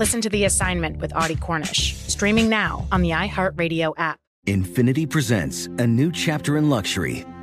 Listen to The Assignment with Audie Cornish, streaming now on the iHeartRadio app. Infiniti presents a new chapter in luxury,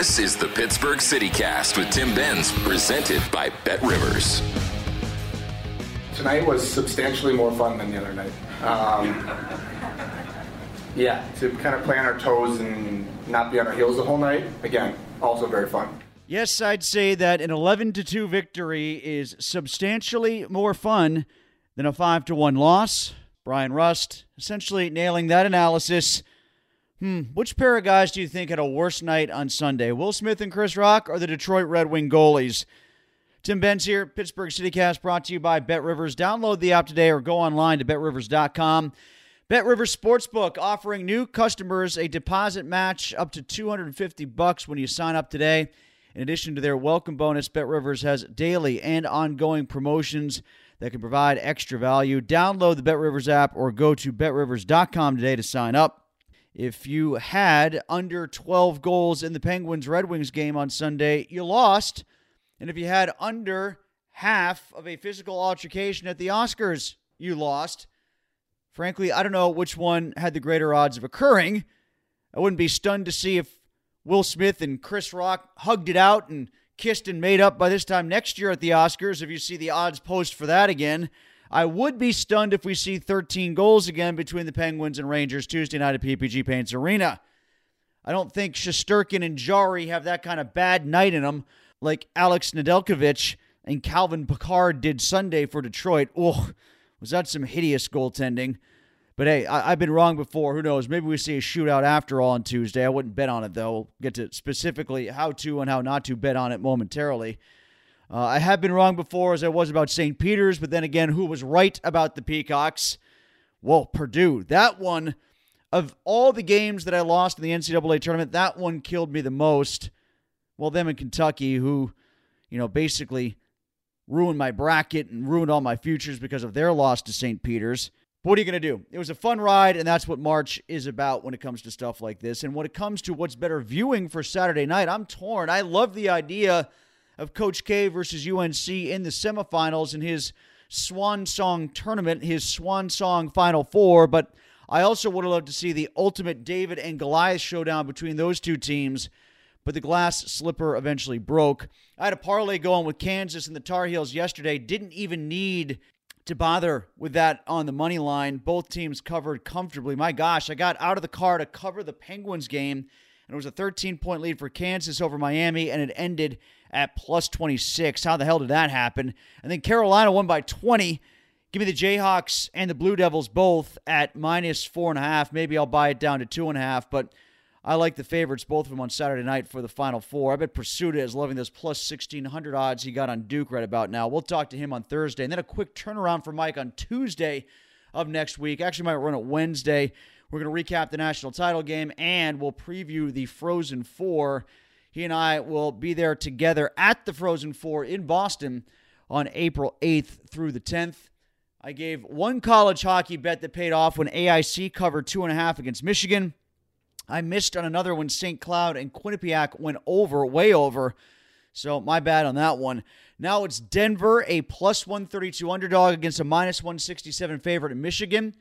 This is the Pittsburgh CityCast with Tim Benz, presented by Bet Rivers. Tonight was substantially more fun than the other night. Um, yeah, to kind of play on our toes and not be on our heels the whole night. Again, also very fun. Yes, I'd say that an 11 to 2 victory is substantially more fun than a 5 to 1 loss. Bryan Rust essentially nailing that analysis. Hmm, which pair of guys do you think had a worse night on Sunday? Will Smith and Chris Rock or the Detroit Red Wing goalies? Tim Benz here, Pittsburgh CityCast brought to you by Bet Rivers. Download the app today or go online to betrivers.com. Bet Rivers Sportsbook offering new customers a deposit match up to 250 bucks when you sign up today. In addition to their welcome bonus, Bet Rivers has daily and ongoing promotions that can provide extra value. Download the Bet Rivers app or go to betrivers.com today to sign up. If you had under 12 goals in the Penguins Red Wings game on Sunday, you lost. And if you had under half of a physical altercation at the Oscars, you lost. Frankly, I don't know which one had the greater odds of occurring. I wouldn't be stunned to see if Will Smith and Chris Rock hugged it out and kissed and made up by this time next year at the Oscars if you see the odds post for that again. I would be stunned if we see 13 goals again between the Penguins and Rangers Tuesday night at PPG Paints Arena. I don't think Shesterkin and Jarry have that kind of bad night in them like Alex Nedeljkovic and Calvin Pickard did Sunday for Detroit. Oh, was that some hideous goaltending? But hey, I, have been wrong before. Who knows? Maybe we see a shootout after all on Tuesday. I wouldn't bet on it, though. We'll get to specifically how to and how not to bet on it momentarily. Uh, I have been wrong before as I was about St. Peter's, but then again, who was right about the Peacocks? Well, Purdue. That one, of all the games that I lost in the NCAA tournament, that one killed me the most. Well, them in Kentucky, who, you know, basically ruined my bracket and ruined all my futures because of their loss to St. Peter's. What are you going to do? It was a fun ride, and that's what March is about when it comes to stuff like this. And when it comes to what's better viewing for Saturday night, I'm torn. I love the idea of Coach K versus UNC in the semifinals in his swan song tournament, his swan song final four. But I also would have loved to see the ultimate David and Goliath showdown between those two teams. But the glass slipper eventually broke. I had a parlay going with Kansas and the Tar Heels yesterday. Didn't even need to bother with that on the money line. Both teams covered comfortably. My gosh, I got out of the car to cover the Penguins game, and it was a 13 point lead for Kansas over Miami, and it ended at plus 26. How the hell did that happen? And then Carolina won by 20. Give me the Jayhawks and the Blue Devils both at minus four and a half. Maybe I'll buy it down to two and a half, but I like the favorites, both of them on Saturday night for the Final Four. I bet Pursuta is loving those plus 1,600 odds he got on Duke right about now. We'll talk to him on Thursday. And then a quick turnaround for Mike on Tuesday of next week. Actually, might run it Wednesday. We're going to recap the national title game and we'll preview the Frozen Four. He and I will be there together at the Frozen Four in Boston on April 8th through the 10th. I gave one college hockey bet that paid off when AIC covered two and a half against Michigan. I missed on another when St. Cloud and Quinnipiac went over, way over. So my bad on that one. Now it's Denver, a plus 132 underdog against a minus 167 favorite in Michigan.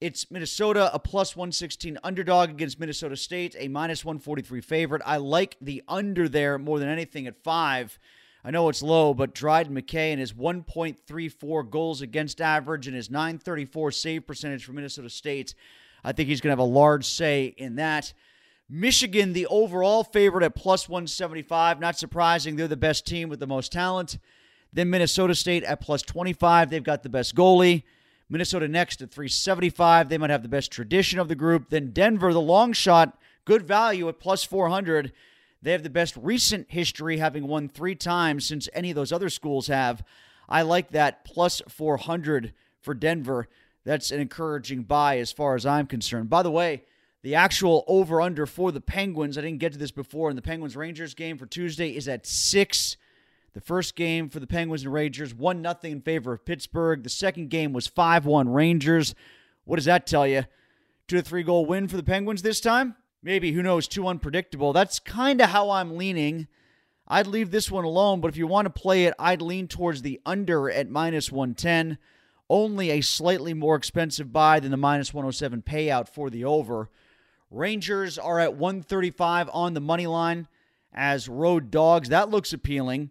It's Minnesota, a plus 116 underdog against Minnesota State, a minus 143 favorite. I like the under there more than anything at five. I know it's low, but Dryden McKay and his 1.34 goals against average and his 934 save percentage for Minnesota State I think he's going to have a large say in that. Michigan, the overall favorite at plus 175. Not surprising. They're the best team with the most talent. Then Minnesota State at plus 25. They've got the best goalie. Minnesota next at 375. They might have the best tradition of the group. Then Denver, the long shot, good value at plus 400. They have the best recent history, having won three times since any of those other schools have. I like that plus 400 for Denver that's an encouraging buy as far as I'm concerned. By the way, the actual over under for the Penguins, I didn't get to this before, and the Penguins Rangers game for Tuesday is at six. The first game for the Penguins and Rangers, 1 0 in favor of Pittsburgh. The second game was 5 1 Rangers. What does that tell you? Two to three goal win for the Penguins this time? Maybe, who knows, too unpredictable. That's kind of how I'm leaning. I'd leave this one alone, but if you want to play it, I'd lean towards the under at minus 110 only a slightly more expensive buy than the minus 107 payout for the over. Rangers are at 135 on the money line as road dogs. That looks appealing.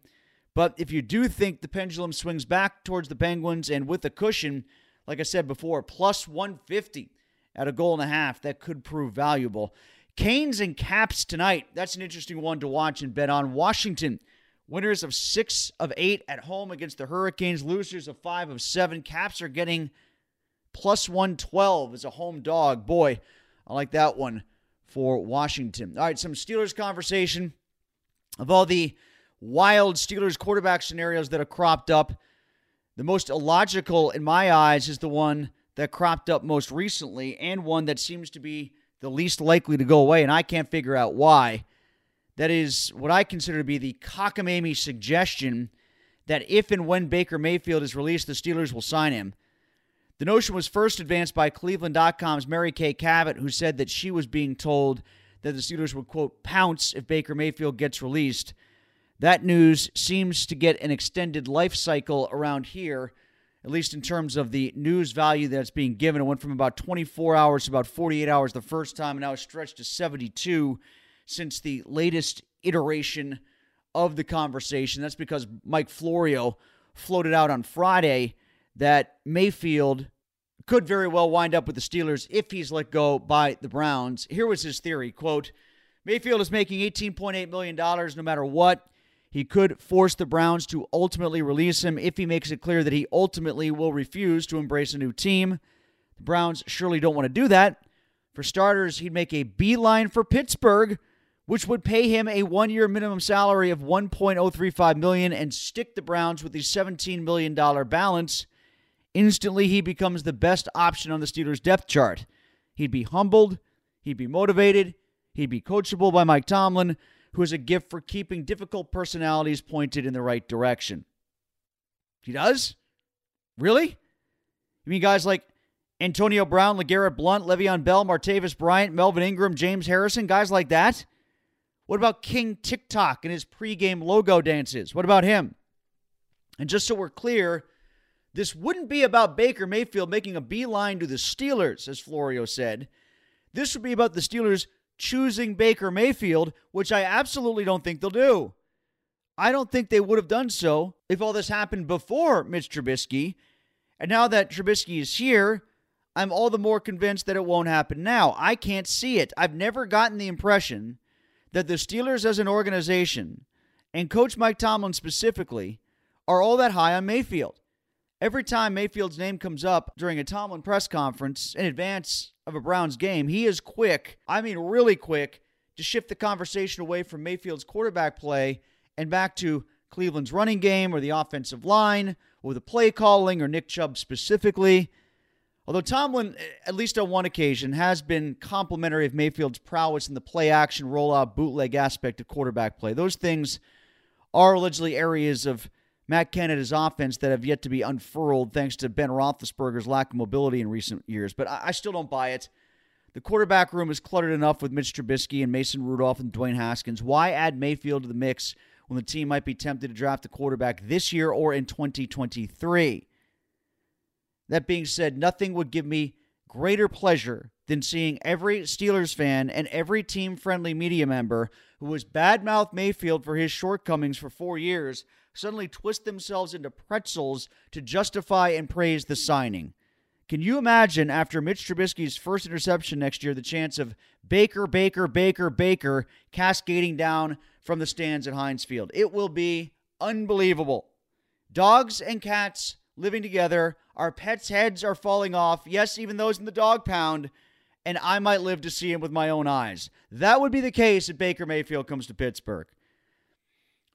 But if you do think the pendulum swings back towards the Penguins and with a cushion, like I said before, plus 150 at a goal and a half, that could prove valuable. Canes and Caps tonight. That's an interesting one to watch and bet on. Washington Winners of six of eight at home against the Hurricanes. Losers of five of seven. Caps are getting plus 112 as a home dog. Boy, I like that one for Washington. All right, some Steelers conversation. Of all the wild Steelers quarterback scenarios that have cropped up, the most illogical in my eyes is the one that cropped up most recently and one that seems to be the least likely to go away, and I can't figure out why. That is what I consider to be the cockamamie suggestion that if and when Baker Mayfield is released, the Steelers will sign him. The notion was first advanced by Cleveland.com's Mary Kay Cabot, who said that she was being told that the Steelers would, quote, pounce if Baker Mayfield gets released. That news seems to get an extended life cycle around here, at least in terms of the news value that's being given. It went from about 24 hours to about 48 hours the first time, and now it's stretched to 72 since the latest iteration of the conversation. That's because Mike Florio floated out on Friday that Mayfield could very well wind up with the Steelers if he's let go by the Browns. Here was his theory, quote, Mayfield is making $18.8 million no matter what. He could force the Browns to ultimately release him if he makes it clear that he ultimately will refuse to embrace a new team. The Browns surely don't want to do that. For starters, he'd make a beeline for Pittsburgh, which would pay him a one-year minimum salary of 1.035 million and stick the Browns with the 17 million dollar balance. Instantly he becomes the best option on the Steelers depth chart. He'd be humbled, he'd be motivated, he'd be coachable by Mike Tomlin, who has a gift for keeping difficult personalities pointed in the right direction. He does? Really? You mean guys like Antonio Brown, LeGarrette Blount, Le'Veon Bell, Martavis Bryant, Melvin Ingram, James Harrison, guys like that? What about King TikTok and his pregame logo dances? What about him? And just so we're clear, this wouldn't be about Baker Mayfield making a beeline to the Steelers, as Florio said. This would be about the Steelers choosing Baker Mayfield, which I absolutely don't think they'll do. I don't think they would have done so if all this happened before Mitch Trubisky. And now that Trubisky is here, I'm all the more convinced that it won't happen now. I can't see it. I've never gotten the impression that the Steelers as an organization and Coach Mike Tomlin specifically are all that high on Mayfield. Every time Mayfield's name comes up during a Tomlin press conference in advance of a Browns game, he is quick, I mean, really quick, to shift the conversation away from Mayfield's quarterback play and back to Cleveland's running game or the offensive line or the play calling or Nick Chubb specifically. Although Tomlin, at least on one occasion, has been complimentary of Mayfield's prowess in the play action, rollout, bootleg aspect of quarterback play. Those things are allegedly areas of Matt Canada's offense that have yet to be unfurled thanks to Ben Roethlisberger's lack of mobility in recent years. But I, still don't buy it. The quarterback room is cluttered enough with Mitch Trubisky and Mason Rudolph and Dwayne Haskins. Why add Mayfield to the mix when the team might be tempted to draft a quarterback this year or in 2023? That being said, nothing would give me greater pleasure than seeing every Steelers fan and every team friendly media member who has badmouthed Mayfield for his shortcomings for four years suddenly twist themselves into pretzels to justify and praise the signing. Can you imagine after Mitch Trubisky's first interception next year the chance of Baker, Baker, Baker, Baker cascading down from the stands at Heinz Field? It will be unbelievable. Dogs and cats living together. Our pets' heads are falling off. Yes, even those in the dog pound. And I might live to see him with my own eyes. That would be the case if Baker Mayfield comes to Pittsburgh.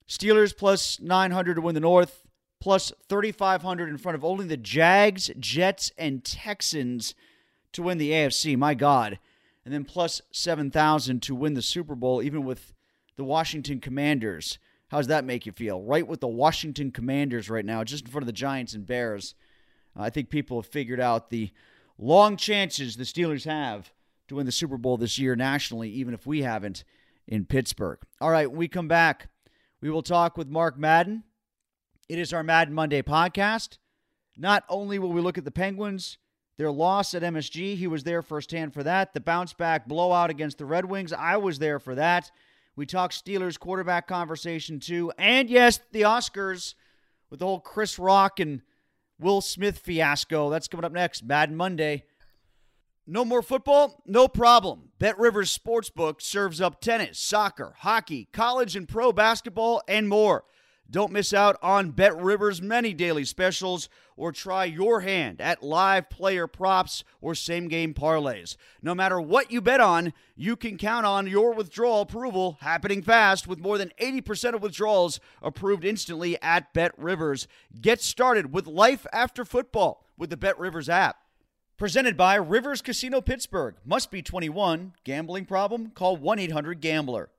Steelers plus 900 to win the North, plus 3,500 in front of only the Jags, Jets, and Texans to win the AFC. My God. And then plus 7,000 to win the Super Bowl, even with the Washington Commanders. How does that make you feel? Right with the Washington Commanders right now, just in front of the Giants and Bears. I think people have figured out the long chances the Steelers have to win the Super Bowl this year nationally, even if we haven't in Pittsburgh. All right, we come back, we will talk with Mark Madden. It is our Madden Monday podcast. Not only will we look at the Penguins, their loss at MSG, he was there firsthand for that. The bounce back blowout against the Red Wings, I was there for that. We talk Steelers quarterback conversation too. And yes, the Oscars with the whole Chris Rock and Will Smith fiasco. That's coming up next, Madden Monday. No more football? No problem. Bet Rivers Sportsbook serves up tennis, soccer, hockey, college and pro basketball, and more. Don't miss out on Bet Rivers' many daily specials or try your hand at live player props or same game parlays. No matter what you bet on, you can count on your withdrawal approval happening fast with more than 80% of withdrawals approved instantly at Bet Rivers. Get started with life after football with the Bet Rivers app. Presented by Rivers Casino Pittsburgh. Must be 21. Gambling problem? Call 1 800 Gambler.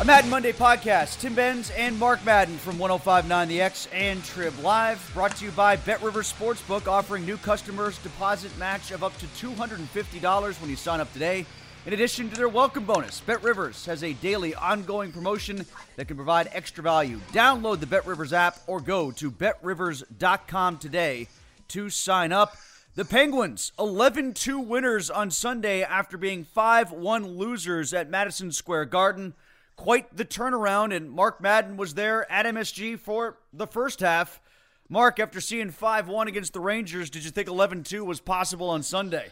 A Madden Monday podcast. Tim Benz and Mark Madden from 1059 The X and Trib Live. Brought to you by Bet Rivers Sportsbook, offering new customers deposit match of up to $250 when you sign up today. In addition to their welcome bonus, Bet Rivers has a daily ongoing promotion that can provide extra value. Download the Bet Rivers app or go to betrivers.com today to sign up. The Penguins, 11 2 winners on Sunday after being 5 1 losers at Madison Square Garden. Quite the turnaround, and Mark Madden was there at MSG for the first half. Mark, after seeing 5 1 against the Rangers, did you think 11 2 was possible on Sunday?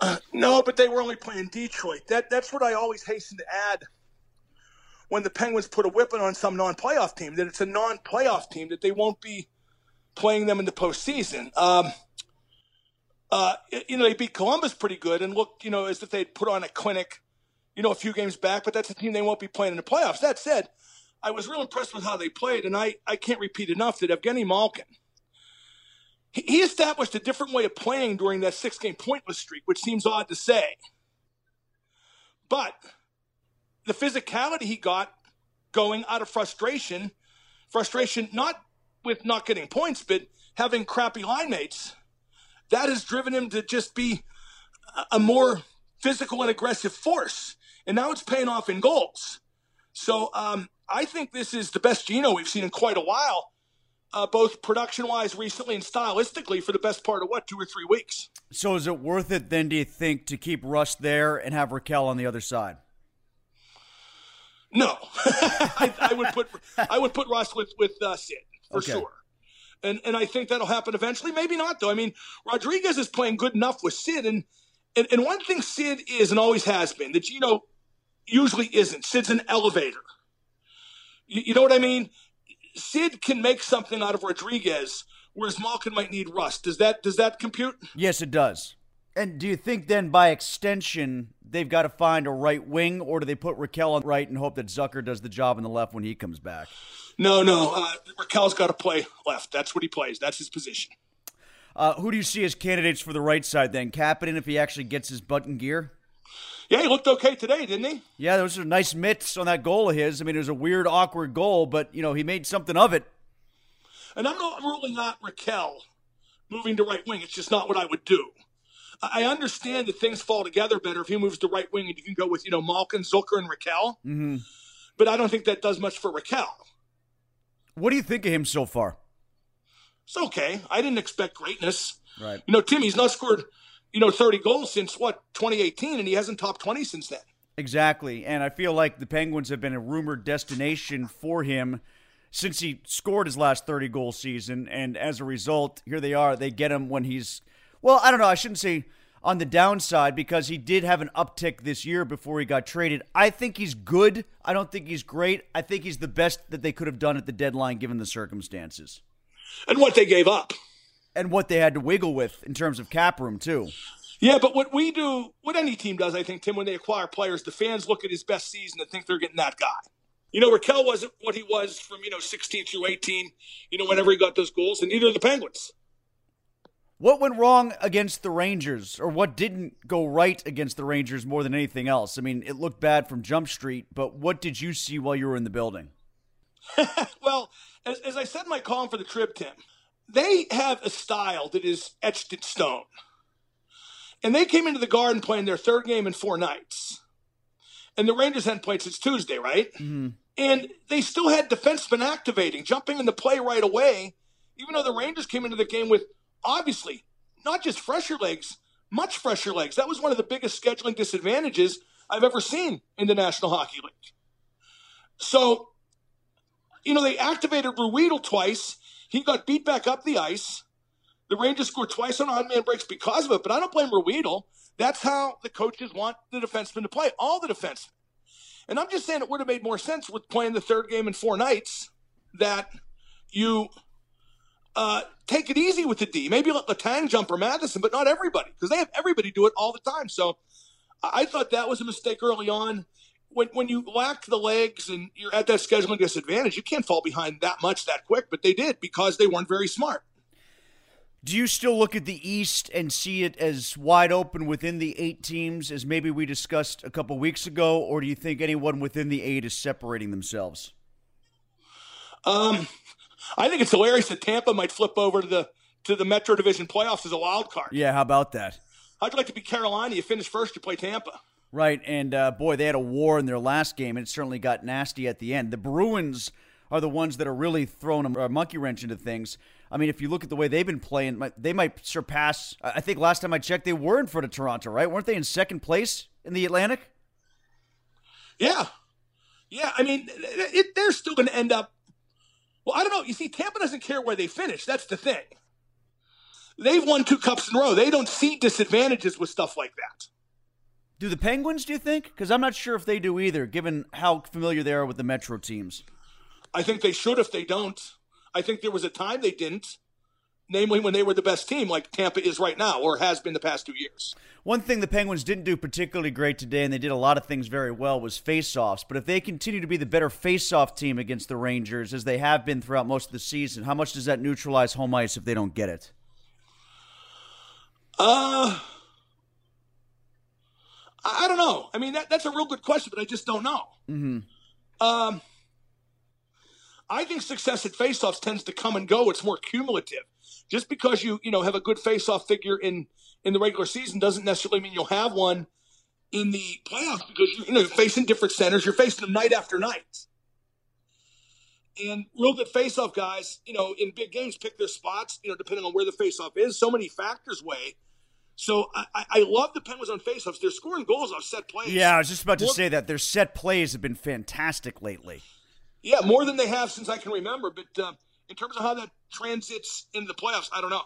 No, but they were only playing Detroit. That that's what I always hasten to add when the Penguins put a whipping on some non-playoff team. That it's a non-playoff team that they won't be playing them in the postseason. Um, uh, you know, they beat Columbus pretty good and looked, you know, as if they'd put on a clinic, you know, a few games back. But that's a team they won't be playing in the playoffs. That said, I was real impressed with how they played, and I I can't repeat enough that Evgeny Malkin he established a different way of playing during that six game pointless streak, which seems odd to say. But the physicality he got going out of frustration, frustration not with not getting points, but having crappy line mates, that has driven him to just be a more physical and aggressive force. And now it's paying off in goals. So um, I think this is the best Gino we've seen in quite a while uh, both production wise recently and stylistically for the best part of what, two or three weeks. So is it worth it then, do you think, to keep Rust there and have Rakell on the other side? No, I, I, would put I would put Rust with with uh, Sid for okay. sure, and and I think that'll happen eventually. Maybe not though. I mean, Rodrigues is playing good enough with Sid, and and, and one thing Sid is and always has been that Gino usually isn't. Sid's an elevator. You, you know what I mean? Sid can make something out of Rodrigues, whereas Malkin might need Rust. Does that does that compute? Yes, it does. And do you think then, by extension, they've got to find a right wing, or do they put Rakell on right and hope that Zucker does the job on the left when he comes back? No, no. Uh, Rakell's got to play left. That's what he plays. That's his position. Uh, who do you see as candidates for the right side then? Kapanen, if he actually gets his button gear? Yeah, he looked okay today, didn't he? Yeah, those are nice mitts on that goal of his. I mean, it was a weird, awkward goal, but, you know, he made something of it. And I'm not ruling out Rakell moving to right wing. It's just not what I would do. I understand that things fall together better if he moves to right wing and you can go with, you know, Malkin, Zucker, and Rakell. Mm-hmm. But I don't think that does much for Rakell. What do you think of him so far? It's okay. I didn't expect greatness. Right. You know, Timmy's not scored, you know, 30 goals since what, 2018, and he hasn't topped 20 since then. Exactly. And I feel like the Penguins have been a rumored destination for him since he scored his last 30 goal season. And as a result, here they are. They get him when he's, well, I don't know. I shouldn't say on the downside because he did have an uptick this year before he got traded. I think he's good. I don't think he's great. I think he's the best that they could have done at the deadline given the circumstances. And what they gave up. And what they had to wiggle with in terms of cap room, too. Yeah, but what we do, what any team does, I think, Tim, when they acquire players, the fans look at his best season and think they're getting that guy. You know, Rakell wasn't what he was from, you know, 16 through 18, you know, whenever he got those goals, and neither are the Penguins. What went wrong against the Rangers, or what didn't go right against the Rangers more than anything else? I mean, it looked bad from Jump Street, but what did you see while you were in the building? well, as, as I said in my column for the Trib, Tim, they have a style that is etched in stone. And they came into the Garden playing their third game in four nights. And the Rangers hadn't played since Tuesday, right? Mm-hmm. And they still had defensemen activating, jumping into play right away, even though the Rangers came into the game with obviously not just fresher legs, much fresher legs. That was one of the biggest scheduling disadvantages I've ever seen in the National Hockey League. So, you know, they activated Ruhwedel twice. He got beat back up the ice. The Rangers scored twice on on man breaks because of it, but I don't blame Ruhwedel. That's how the coaches want the defensemen to play, all the defensemen. And I'm just saying it would have made more sense with playing the third game in four nights that you uh, take it easy with the D. Maybe let Letang jump or Matheson, but not everybody because they have everybody do it all the time. So I thought that was a mistake early on. When, when you lack the legs and you're at that scheduling disadvantage, you can't fall behind that much that quick, but they did because they weren't very smart. Do you still look at the East and see it as wide open within the eight teams as maybe we discussed a couple weeks ago, or do you think anyone within the eight is separating themselves? Um, I think it's hilarious that Tampa might flip over to the to the Metro Division playoffs as a wild card. Yeah, how about that? How'd you like to be Carolina? You finish first, you play Tampa. Right, and uh, boy, they had a war in their last game, and it certainly got nasty at the end. The Bruins are the ones that are really throwing a monkey wrench into things. I mean, if you look at the way they've been playing, they might surpass. I think last time I checked, they were in front of Toronto, right? Weren't they in second place in the Atlantic? Yeah, yeah. I mean, it, they're still going to end up. Well, I don't know. You see, Tampa doesn't care where they finish. That's the thing. They've won two cups in a row. They don't see disadvantages with stuff like that. Do the Penguins? Do you think? Because I'm not sure if they do either, given how familiar they are with the Metro teams. I think they should if they don't. I think there was a time they didn't, namely when they were the best team, like Tampa is right now, or has been the past two years. One thing the Penguins didn't do particularly great today, and they did a lot of things very well, was faceoffs. But if they continue to be the better faceoff team against the Rangers, as they have been throughout most of the season, how much does that neutralize home ice if they don't get it? Uh, I don't know. I mean, that, that's a real good question, but I just don't know. Mm-hmm. Um, I think success at faceoffs tends to come and go. It's more cumulative. Just because you you know have a good faceoff figure in in the regular season doesn't necessarily mean you'll have one in the playoffs because you, you know you're facing different centers. You're facing them night after night. And real good faceoff guys, you know, in big games, pick their spots. You know, depending on where the faceoff is. So many factors weigh. So I, I love the Penguins on faceoffs. They're scoring goals off set plays. Yeah, I was just about to say that their set plays have been fantastic lately. Yeah, more than they have since I can remember. But uh, in terms of how that transits into the playoffs, I don't know.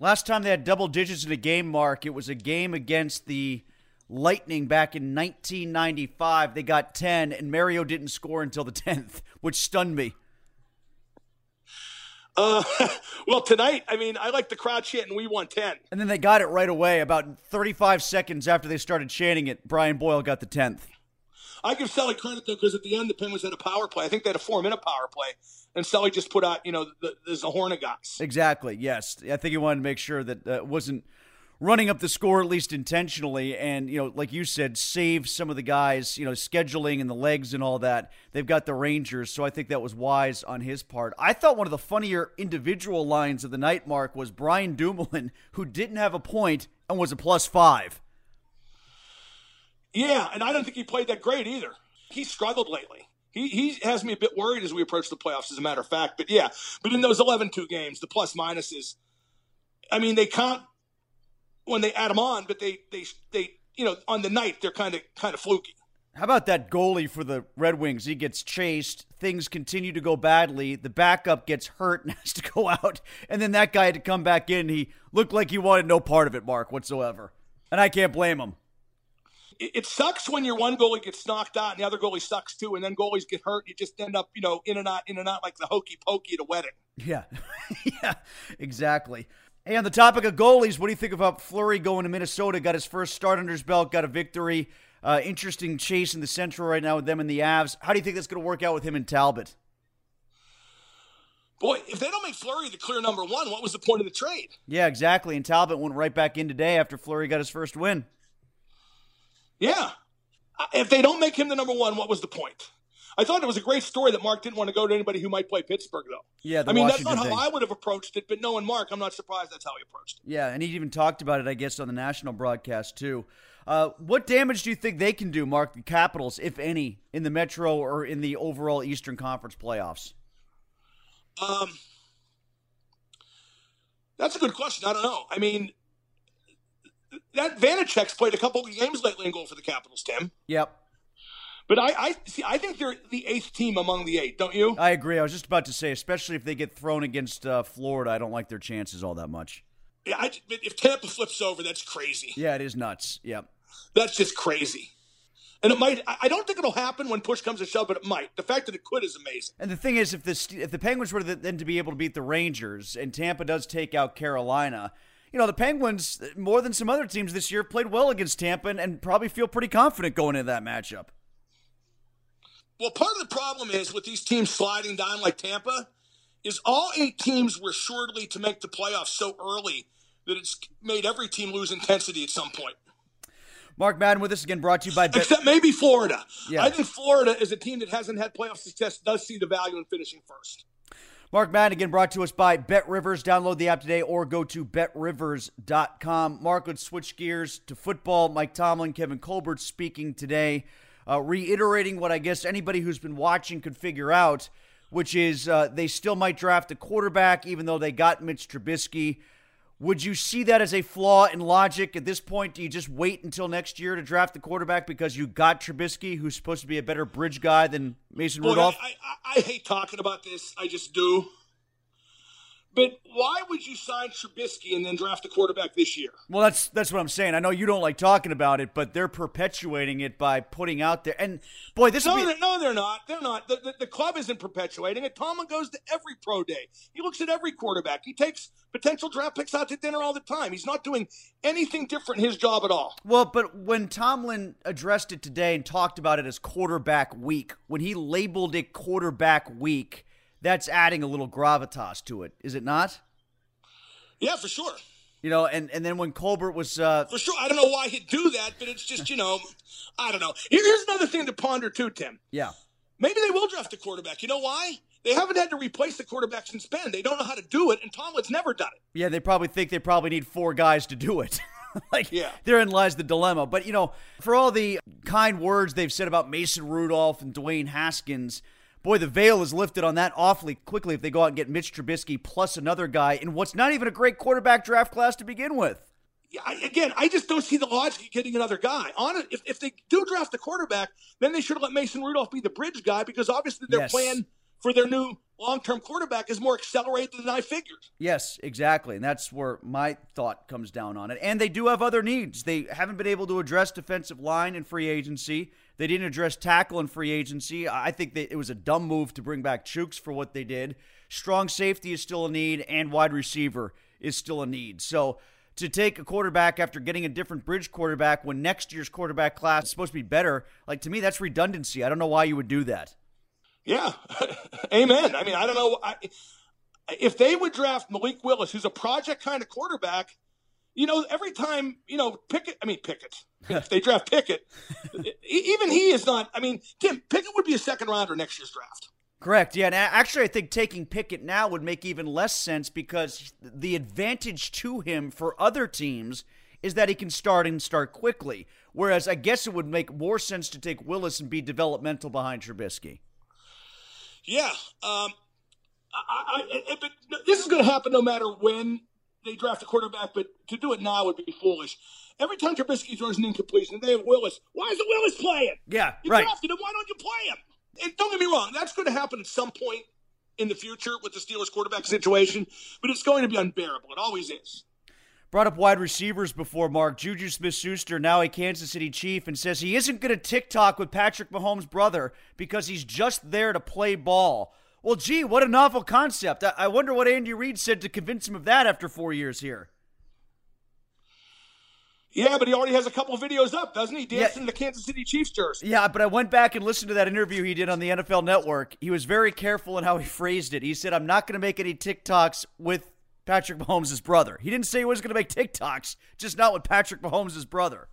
Last time they had double digits in a game, Mark, it was a game against the Lightning back in 1995. They got 10, and Mario didn't score until the 10th, which stunned me. Uh, well, tonight, I mean, I like the crowd chanting, we won 10. And then they got it right away. About 35 seconds after they started chanting it, Brian Boyle got the 10th. I give Selly credit, though, because at the end, the Penguins had a power play. I think they had a four minute power play. And Selly just put out, you know, the, the Zohorna guys. Exactly, yes. I think he wanted to make sure that uh, wasn't running up the score at least intentionally and you know like you said save some of the guys you know scheduling and the legs and all that. They've got the rangers so i think that was wise on his part. I thought one of the funnier individual lines of the night mark was brian dumoulin who didn't have a point and was a plus five. Yeah and i don't think he played that great either. He struggled lately. He, he has me a bit worried as we approach the playoffs, as a matter of fact. But yeah, but in those 11 2 games, the plus minuses, I mean, they can't when they add them on, but they they they you know on the night they're kind of kind of fluky. How about that goalie for the Red Wings? He gets chased. Things continue to go badly. The backup gets hurt and has to go out. And then that guy had to come back in. He looked like he wanted no part of it, Mark, whatsoever. And I can't blame him. It, sucks when your one goalie gets knocked out and the other goalie sucks too. And then goalies get hurt. You just end up, you know, in and out, in and out like the hokey pokey at a wedding. Yeah. yeah, exactly. Hey, on the topic of goalies, what do you think about Fleury going to Minnesota? Got his first start under his belt, got a victory. Uh, interesting chase in the Central right now with them and the Avs. How do you think that's going to work out with him and Talbot? Boy, if they don't make Fleury the clear number one, what was the point of the trade? Yeah, exactly. And Talbot went right back in today after Fleury got his first win. Yeah. If they don't make him the number one, what was the point? I thought it was a great story that Marc didn't want to go to anybody who might play Pittsburgh, though. Yeah, I mean Washington that's not thing. how I would have approached it, but knowing Marc, I'm not surprised that's how he approached it. Yeah, and he even talked about it, I guess, on the national broadcast too. Uh, what damage do you think they can do, Mark, the Capitals, if any, in the Metro or in the overall Eastern Conference playoffs? Um, that's a good question. I don't know. I mean, that Vanecek's played a couple of games lately in goal for the Capitals, Tim. Yep. But I, I see. I think they're the eighth team among the eight. Don't you? I agree. I was just about to say, especially if they get thrown against uh, Florida, I don't like their chances all that much. Yeah, I, if Tampa flips over, that's crazy. Yeah, it is nuts. Yep. That's just crazy. And it might. I don't think it'll happen when push comes to shove, but it might. The fact that it could is amazing. And the thing is, if the if the Penguins were to, then to be able to beat the Rangers, and Tampa does take out Carolina, you know the Penguins more than some other teams this year played well against Tampa and, and probably feel pretty confident going into that matchup. Well, part of the problem is with these teams sliding down like Tampa, is all eight teams were surely to make the playoffs so early that it's made every team lose intensity at some point. Mark Madden with us again, brought to you by. Bet- Except maybe Florida. Yeah. I think Florida is a team that hasn't had playoff success does see the value in finishing first. Mark Madden again brought to us by Bet Rivers. Download the app today or go to betrivers.com. Mark, let's switch gears to football. Mike Tomlin, Kevin Colbert speaking today, uh, reiterating what I guess anybody who's been watching could figure out, which is uh, they still might draft a quarterback even though they got Mitch Trubisky. Would you see that as a flaw in logic at this point? Do you just wait until next year to draft the quarterback because you got Trubisky, who's supposed to be a better bridge guy than Mason Boy, Rudolph? I, I, I hate talking about this. I just do. But why would you sign Trubisky and then draft a quarterback this year? Well, that's that's what I'm saying. I know you don't like talking about it, but they're perpetuating it by putting out there. And boy, this no, be they're, no, they're not. They're not. The, the, the club isn't perpetuating it. Tomlin goes to every pro day. He looks at every quarterback. He takes potential draft picks out to dinner all the time. He's not doing anything different in his job at all. well. But when Tomlin addressed it today and talked about it as quarterback week, when he labeled it quarterback week, that's adding a little gravitas to it, is it not? Yeah, for sure. You know, and and then when Colbert was uh, For sure. I don't know why he'd do that, but it's just, you know, I don't know. Here's another thing to ponder too, Tim. yeah. Maybe they will draft a quarterback. You know why? They haven't had to replace the quarterback since Ben. They don't know how to do it, and Tomlin's never done it. Yeah, they probably think they probably need four guys to do it. like, Yeah. therein lies the dilemma. But, you know, for all the kind words they've said about Mason Rudolph and Dwayne Haskins, boy, the veil is lifted on that awfully quickly if they go out and get Mitch Trubisky plus another guy in what's not even a great quarterback draft class to begin with. Yeah, I, again, I just don't see the logic of getting another guy. On it, if, if they do draft a quarterback, then they should let Mason Rudolph be the bridge guy because obviously they're Yes. playing for their new long term quarterback is more accelerated than I figured. Yes, exactly. And that's where my thought comes down on it. And they do have other needs. They haven't been able to address defensive line in free agency. They didn't address tackle in free agency. I think that it was a dumb move to bring back Chuks for what they did. Strong safety is still a need, and wide receiver is still a need. So to take a quarterback after getting a different bridge quarterback when next year's quarterback class is supposed to be better, like to me, that's redundancy. I don't know why you would do that. Yeah, amen. I mean, I don't know. I, if they would draft Malik Willis, who's a project kind of quarterback, you know, every time, you know, Pickett, I mean, Pickett, if they draft Pickett, even he is not, I mean, Tim, Pickett would be a second rounder next year's draft. Correct. Yeah, and actually, I think taking Pickett now would make even less sense because the advantage to him for other teams is that he can start and start quickly. Whereas I guess it would make more sense to take Willis and be developmental behind Trubisky. Yeah, um, I, I, but this is going to happen no matter when they draft a quarterback. But to do it now would be foolish. Every time Trubisky throws an incompletion, they have Willis. Why isn't Willis playing? Yeah, you right. drafted him. Why don't you play him? And don't get me wrong, that's going to happen at some point in the future with the Steelers quarterback situation, but it's going to be unbearable. It always is. Brought up wide receivers before, Mark. Juju Smith Schuster, now a Kansas City Chief, and says he isn't going to TikTok with Patrick Mahomes' brother because he's just there to play ball. Well, gee, what a novel concept. I, wonder what Andy Reid said to convince him of that after four years here. Yeah, but he already has a couple videos up, doesn't he? Dancing yeah. in the Kansas City Chiefs jersey. Yeah, but I went back and listened to that interview he did on the NFL Network. He was very careful in how he phrased it. He said, I'm not going to make any TikToks with Patrick Mahomes' brother. He didn't say he was going to make TikToks, just not with Patrick Mahomes' brother.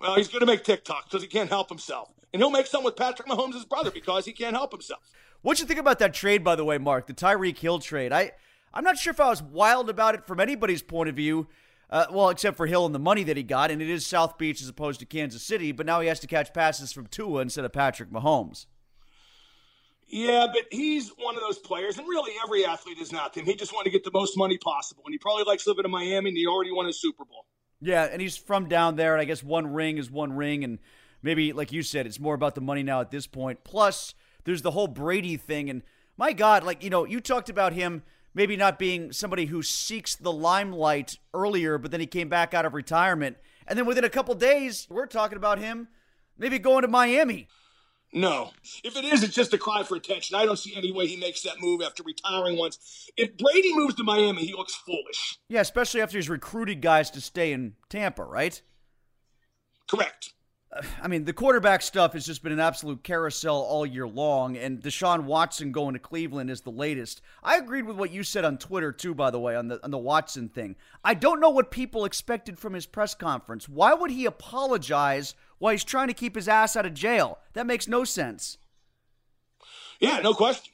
Well, he's going to make TikToks because he can't help himself. And he'll make some with Patrick Mahomes' brother because he can't help himself. What'd you think about that trade, by the way, Mark, the Tyreek Hill trade? I, I'm not sure if I was wild about it from anybody's point of view. Uh, well, except for Hill and the money that he got, and it is South Beach as opposed to Kansas City, but now he has to catch passes from Tua instead of Patrick Mahomes. Yeah, but he's one of those players, and really every athlete is not him. He just wanted to get the most money possible, and he probably likes living in Miami, and he already won a Super Bowl. Yeah, and he's from down there, and I guess one ring is one ring, and maybe, like you said, it's more about the money now at this point. Plus, there's the whole Brady thing, and my God, like, you know, you talked about him maybe not being somebody who seeks the limelight earlier, but then he came back out of retirement. And then within a couple days, we're talking about him maybe going to Miami. No. If it is, it's just a cry for attention. I don't see any way he makes that move after retiring once. If Brady moves to Miami, he looks foolish. Yeah, especially after he's recruited guys to stay in Tampa, right? Correct. Uh, I mean, the quarterback stuff has just been an absolute carousel all year long, and Deshaun Watson going to Cleveland is the latest. I agreed with what you said on Twitter too, by the way, on the on the Watson thing. I don't know what people expected from his press conference. Why would he apologize while he's trying to keep his ass out of jail. That makes no sense. Yeah, no question.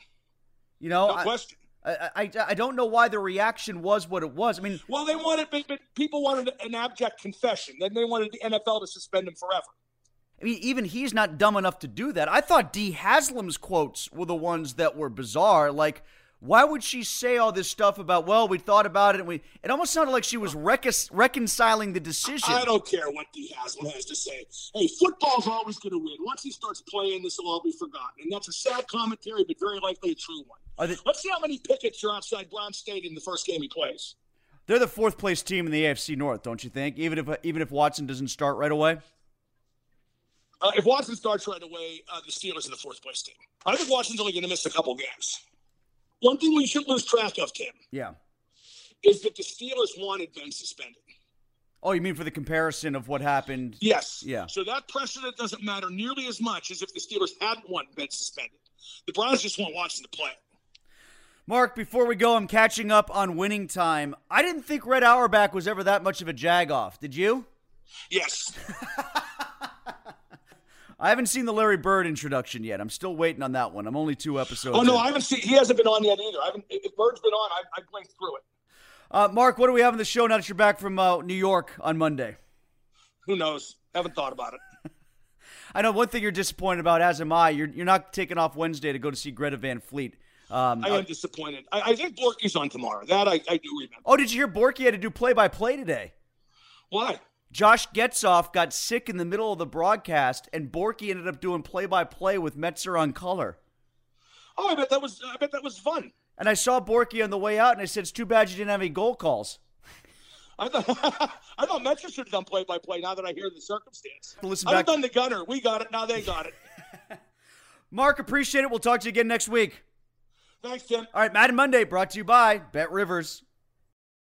You know, no question. I, I, I don't know why the reaction was what it was. I mean, well, they wanted, but people wanted an abject confession. Then they wanted the NFL to suspend him forever. I mean, even he's not dumb enough to do that. I thought Dee Haslam's quotes were the ones that were bizarre. Like, why would she say all this stuff about, well, we thought about it and we. It almost sounded like she was recon- reconciling the decision. I don't care what Dee Haslam has to say. Hey, football's always going to win. Once he starts playing, this will all be forgotten. And that's a sad commentary, but very likely a true one. They- Let's see how many pickets are outside Brown Stadium the first game he plays. They're the fourth place team in the AFC North, don't you think? Even if even if Watson doesn't start right away. Uh, if Watson starts right away, uh, the Steelers are the fourth place team. I think Watson's only going to miss a couple games. One thing we should lose track of, Tim. Yeah. Is that the Steelers wanted Ben suspended. Oh, you mean for the comparison of what happened? Yes. Yeah. So that precedent doesn't matter nearly as much as if the Steelers hadn't wanted Ben suspended. The Browns just want Watson to play. Mark, before we go, I'm catching up on winning time. I didn't think Red Auerbach was ever that much of a jagoff. Did you? Yes. I haven't seen the Larry Bird introduction yet. I'm still waiting on that one. I'm only two episodes. Oh no, in. I haven't seen. He hasn't been on yet either. I haven't. If Bird's been on, I, I blinked through it. Uh, Mark, what do we have in the show now that you're back from uh, New York on Monday? Who knows? Haven't thought about it. I know one thing you're disappointed about, as am I. You're you're not taking off Wednesday to go to see Greta Van Fleet. Um, I am uh, disappointed. I, I think Borky's on tomorrow. That I, I do remember. Oh, did you hear Borky had to do play by play today? Why? Josh Getzoff got sick in the middle of the broadcast, and Borky ended up doing play by play with Metzer on color. Oh, I bet that was I bet that was fun. And I saw Borky on the way out, and I said, "It's too bad you didn't have any goal calls." I thought I thought Metro should have done play by play. Now that I hear the circumstance, Listen I've done the gunner. We got it. Now they got it. Mark, appreciate it. We'll talk to you again next week. Thanks, Tim. All right, Madden Monday brought to you by Bet Rivers.